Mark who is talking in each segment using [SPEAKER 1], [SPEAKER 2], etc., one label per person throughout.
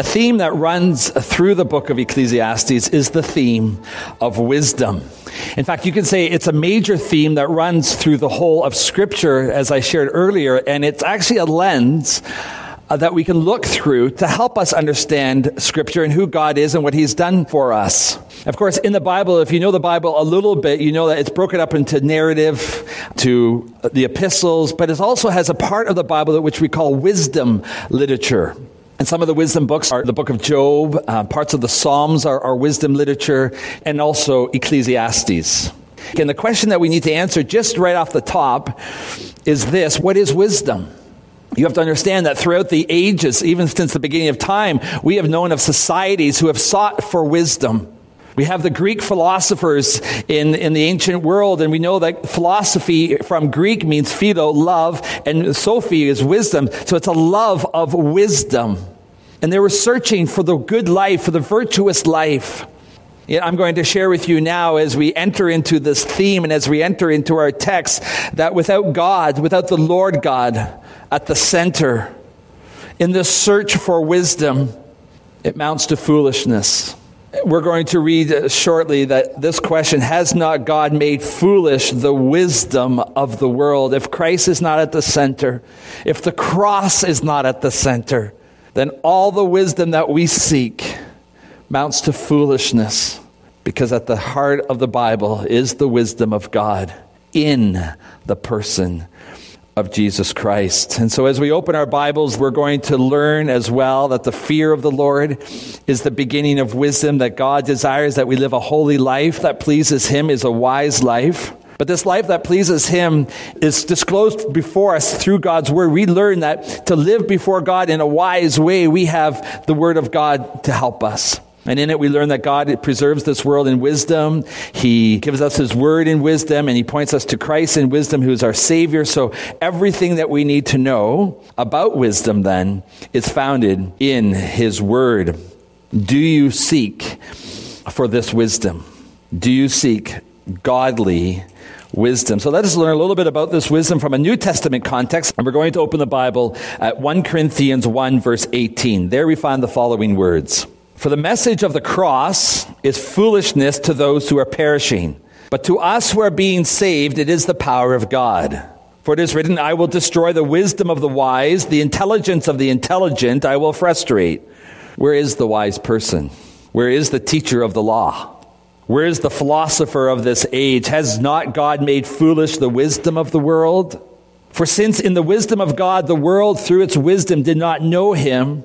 [SPEAKER 1] The theme that runs through the book of Ecclesiastes is the theme of wisdom. In fact, you can say it's a major theme that runs through the whole of Scripture, as I shared earlier, and it's actually a lens uh, that we can look through to help us understand Scripture and who God is and what He's done for us. Of course, in the Bible, if you know the Bible a little bit, you know that it's broken up into narrative, to the epistles, but it also has a part of the Bible which we call wisdom literature. And some of the wisdom books are the book of Job, uh, parts of the Psalms are, are wisdom literature, and also Ecclesiastes. And the question that we need to answer just right off the top is this What is wisdom? You have to understand that throughout the ages, even since the beginning of time, we have known of societies who have sought for wisdom. We have the Greek philosophers in, in the ancient world, and we know that philosophy from Greek means philo, love, and sophia is wisdom. So it's a love of wisdom. And they were searching for the good life, for the virtuous life. I'm going to share with you now as we enter into this theme and as we enter into our text that without God, without the Lord God at the center, in this search for wisdom, it mounts to foolishness. We're going to read shortly that this question Has not God made foolish the wisdom of the world? If Christ is not at the center, if the cross is not at the center, then all the wisdom that we seek mounts to foolishness because at the heart of the Bible is the wisdom of God in the person of Jesus Christ. And so, as we open our Bibles, we're going to learn as well that the fear of the Lord is the beginning of wisdom, that God desires that we live a holy life that pleases Him, is a wise life. But this life that pleases Him is disclosed before us through God's Word. We learn that to live before God in a wise way, we have the Word of God to help us. And in it, we learn that God preserves this world in wisdom. He gives us His word in wisdom, and He points us to Christ in wisdom, who is our Savior. So everything that we need to know about wisdom, then, is founded in His word. Do you seek for this wisdom? Do you seek godly wisdom. So let us learn a little bit about this wisdom from a New Testament context. And we're going to open the Bible at 1 Corinthians 1, verse 18. There we find the following words For the message of the cross is foolishness to those who are perishing, but to us who are being saved, it is the power of God. For it is written, I will destroy the wisdom of the wise, the intelligence of the intelligent I will frustrate. Where is the wise person? Where is the teacher of the law? Where is the philosopher of this age? Has not God made foolish the wisdom of the world? For since in the wisdom of God, the world through its wisdom did not know him,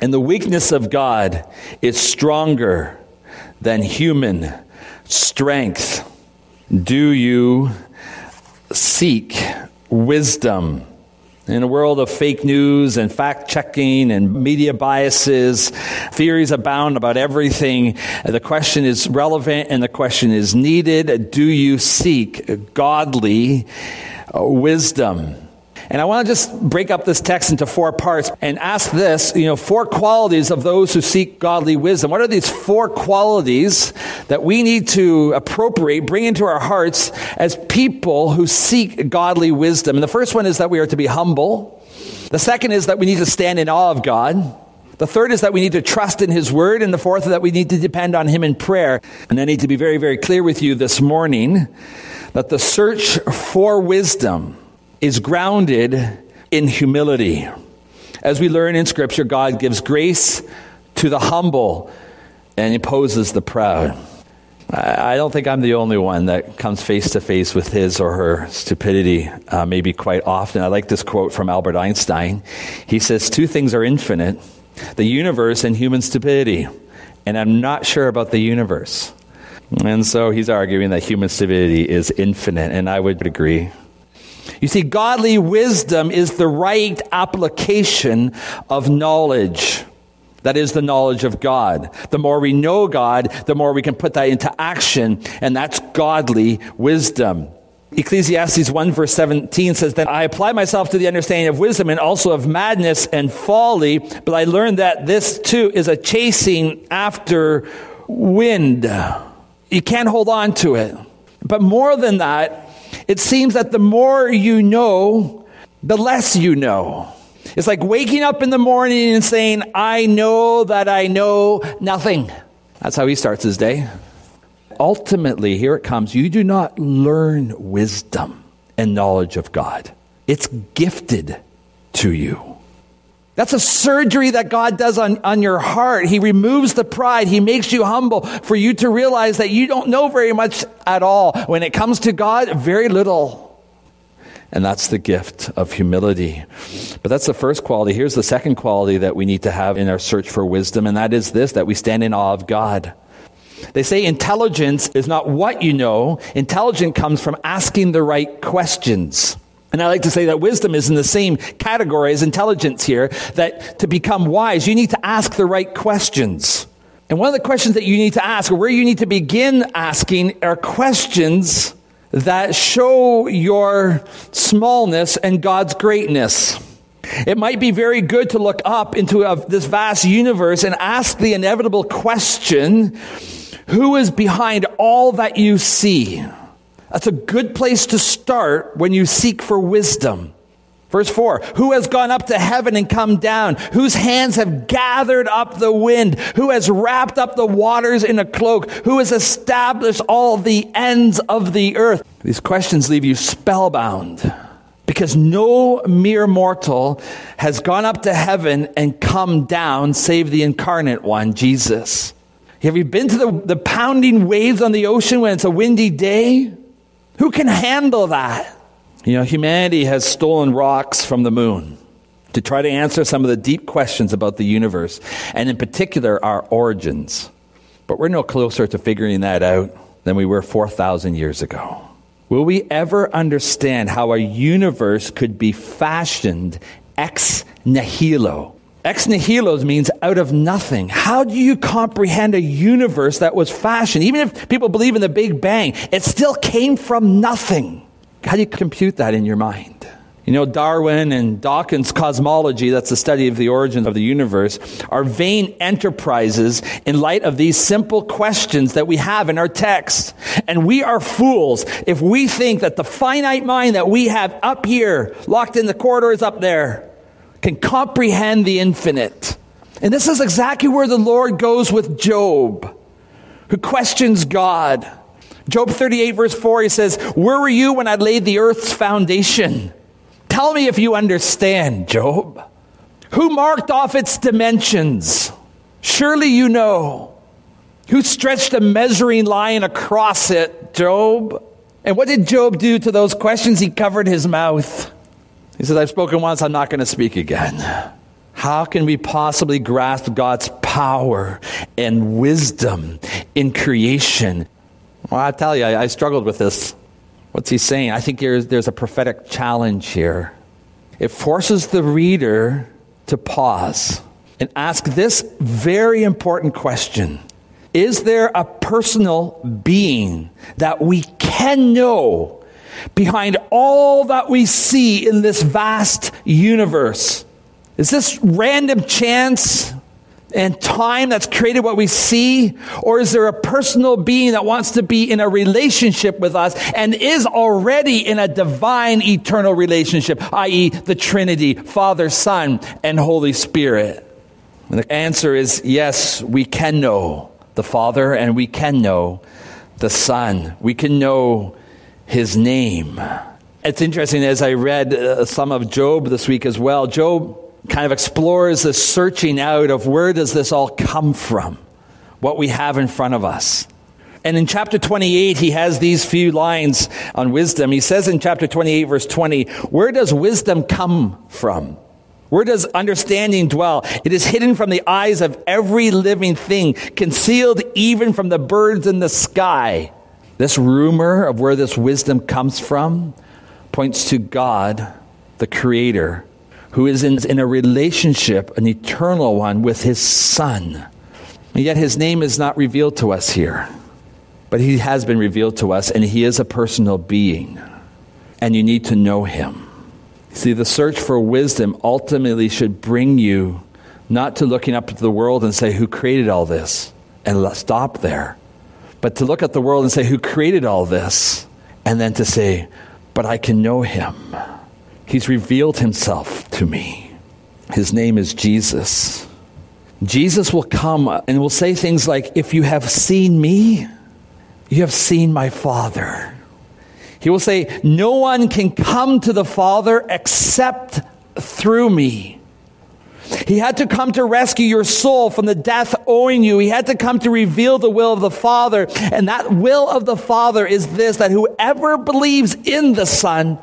[SPEAKER 1] and the weakness of God is stronger than human strength. Do you seek wisdom? In a world of fake news and fact checking and media biases, theories abound about everything. The question is relevant and the question is needed. Do you seek godly wisdom? And I want to just break up this text into four parts and ask this, you know, four qualities of those who seek godly wisdom. What are these four qualities that we need to appropriate, bring into our hearts as people who seek godly wisdom? And the first one is that we are to be humble. The second is that we need to stand in awe of God. The third is that we need to trust in His Word. And the fourth is that we need to depend on Him in prayer. And I need to be very, very clear with you this morning that the search for wisdom is grounded in humility. As we learn in Scripture, God gives grace to the humble and opposes the proud. I don't think I'm the only one that comes face to face with his or her stupidity, uh, maybe quite often. I like this quote from Albert Einstein. He says, Two things are infinite the universe and human stupidity. And I'm not sure about the universe. And so he's arguing that human stupidity is infinite, and I would agree. You see, godly wisdom is the right application of knowledge. That is the knowledge of God. The more we know God, the more we can put that into action, and that's godly wisdom. Ecclesiastes 1 verse 17 says Then I apply myself to the understanding of wisdom and also of madness and folly, but I learned that this too is a chasing after wind. You can't hold on to it. But more than that, it seems that the more you know, the less you know. It's like waking up in the morning and saying, I know that I know nothing. That's how he starts his day. Ultimately, here it comes you do not learn wisdom and knowledge of God, it's gifted to you. That's a surgery that God does on, on your heart. He removes the pride. He makes you humble for you to realize that you don't know very much at all. When it comes to God, very little. And that's the gift of humility. But that's the first quality. Here's the second quality that we need to have in our search for wisdom, and that is this that we stand in awe of God. They say intelligence is not what you know, intelligence comes from asking the right questions. And I like to say that wisdom is in the same category as intelligence here, that to become wise, you need to ask the right questions. And one of the questions that you need to ask, or where you need to begin asking, are questions that show your smallness and God's greatness. It might be very good to look up into a, this vast universe and ask the inevitable question who is behind all that you see? That's a good place to start when you seek for wisdom. Verse 4 Who has gone up to heaven and come down? Whose hands have gathered up the wind? Who has wrapped up the waters in a cloak? Who has established all the ends of the earth? These questions leave you spellbound because no mere mortal has gone up to heaven and come down save the incarnate one, Jesus. Have you been to the, the pounding waves on the ocean when it's a windy day? Who can handle that? You know, humanity has stolen rocks from the moon to try to answer some of the deep questions about the universe, and in particular, our origins. But we're no closer to figuring that out than we were 4,000 years ago. Will we ever understand how a universe could be fashioned ex nihilo? Ex nihilo means out of nothing. How do you comprehend a universe that was fashioned? Even if people believe in the Big Bang, it still came from nothing. How do you compute that in your mind? You know, Darwin and Dawkins' cosmology, that's the study of the origin of the universe, are vain enterprises in light of these simple questions that we have in our text. And we are fools if we think that the finite mind that we have up here, locked in the corridors up there, can comprehend the infinite. And this is exactly where the Lord goes with Job, who questions God. Job 38, verse 4, he says, Where were you when I laid the earth's foundation? Tell me if you understand, Job. Who marked off its dimensions? Surely you know. Who stretched a measuring line across it, Job? And what did Job do to those questions? He covered his mouth. He says, I've spoken once, I'm not going to speak again. How can we possibly grasp God's power and wisdom in creation? Well, I tell you, I, I struggled with this. What's he saying? I think there's, there's a prophetic challenge here. It forces the reader to pause and ask this very important question Is there a personal being that we can know behind all that we see in this vast universe? Is this random chance? and time that's created what we see? Or is there a personal being that wants to be in a relationship with us and is already in a divine eternal relationship, i.e., the Trinity, Father, Son, and Holy Spirit? And the answer is yes, we can know the Father and we can know the Son. We can know His name. It's interesting as I read uh, some of Job this week as well. Job kind of explores the searching out of where does this all come from, what we have in front of us. And in chapter 28, he has these few lines on wisdom. He says in chapter 28, verse 20, Where does wisdom come from? Where does understanding dwell? It is hidden from the eyes of every living thing, concealed even from the birds in the sky. This rumor of where this wisdom comes from points to God, the Creator, who is in, in a relationship, an eternal one, with His Son. And yet His name is not revealed to us here. But He has been revealed to us, and He is a personal being. And you need to know Him. See, the search for wisdom ultimately should bring you not to looking up at the world and say, Who created all this? and stop there, but to look at the world and say, Who created all this? and then to say, But I can know him. He's revealed himself to me. His name is Jesus. Jesus will come and will say things like, If you have seen me, you have seen my Father. He will say, No one can come to the Father except through me. He had to come to rescue your soul from the death owing you. He had to come to reveal the will of the Father. And that will of the Father is this that whoever believes in the Son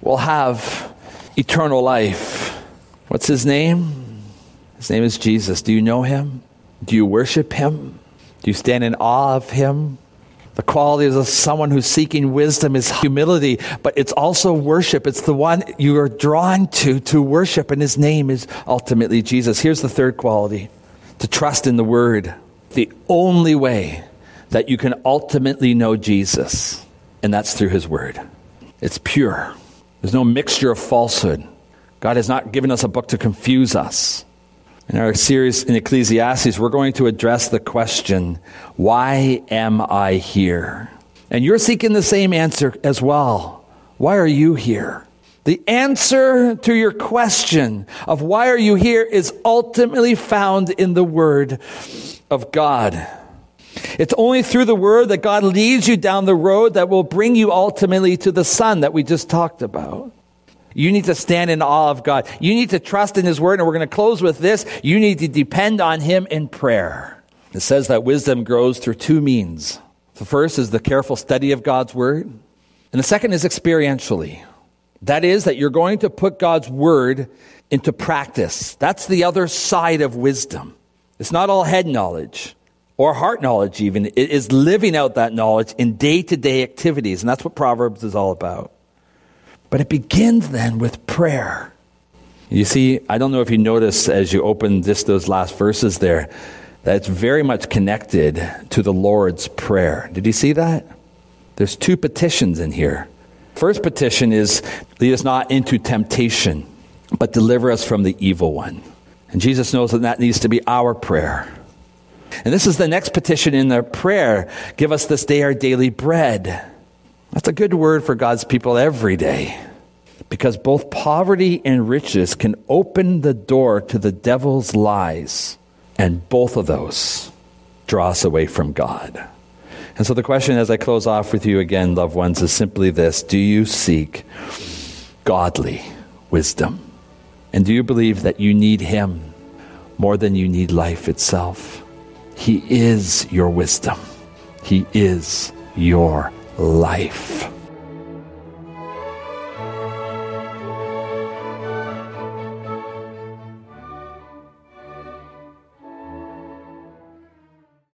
[SPEAKER 1] will have eternal life. What's his name? His name is Jesus. Do you know him? Do you worship him? Do you stand in awe of him? The quality of someone who's seeking wisdom is humility, but it's also worship. It's the one you are drawn to, to worship, and his name is ultimately Jesus. Here's the third quality to trust in the word. The only way that you can ultimately know Jesus, and that's through his word. It's pure, there's no mixture of falsehood. God has not given us a book to confuse us. In our series in Ecclesiastes, we're going to address the question, why am I here? And you're seeking the same answer as well. Why are you here? The answer to your question of why are you here is ultimately found in the Word of God. It's only through the Word that God leads you down the road that will bring you ultimately to the Son that we just talked about. You need to stand in awe of God. You need to trust in His Word. And we're going to close with this. You need to depend on Him in prayer. It says that wisdom grows through two means. The first is the careful study of God's Word, and the second is experientially. That is, that you're going to put God's Word into practice. That's the other side of wisdom. It's not all head knowledge or heart knowledge, even. It is living out that knowledge in day to day activities, and that's what Proverbs is all about. But it begins then with prayer. You see, I don't know if you notice as you open just those last verses there, that it's very much connected to the Lord's Prayer. Did you see that? There's two petitions in here. First petition is, lead us not into temptation, but deliver us from the evil one. And Jesus knows that that needs to be our prayer. And this is the next petition in the prayer give us this day our daily bread. That's a good word for God's people every day. Because both poverty and riches can open the door to the devil's lies, and both of those draw us away from God. And so the question as I close off with you again, loved ones, is simply this Do you seek godly wisdom? And do you believe that you need Him more than you need life itself? He is your wisdom, He is your life.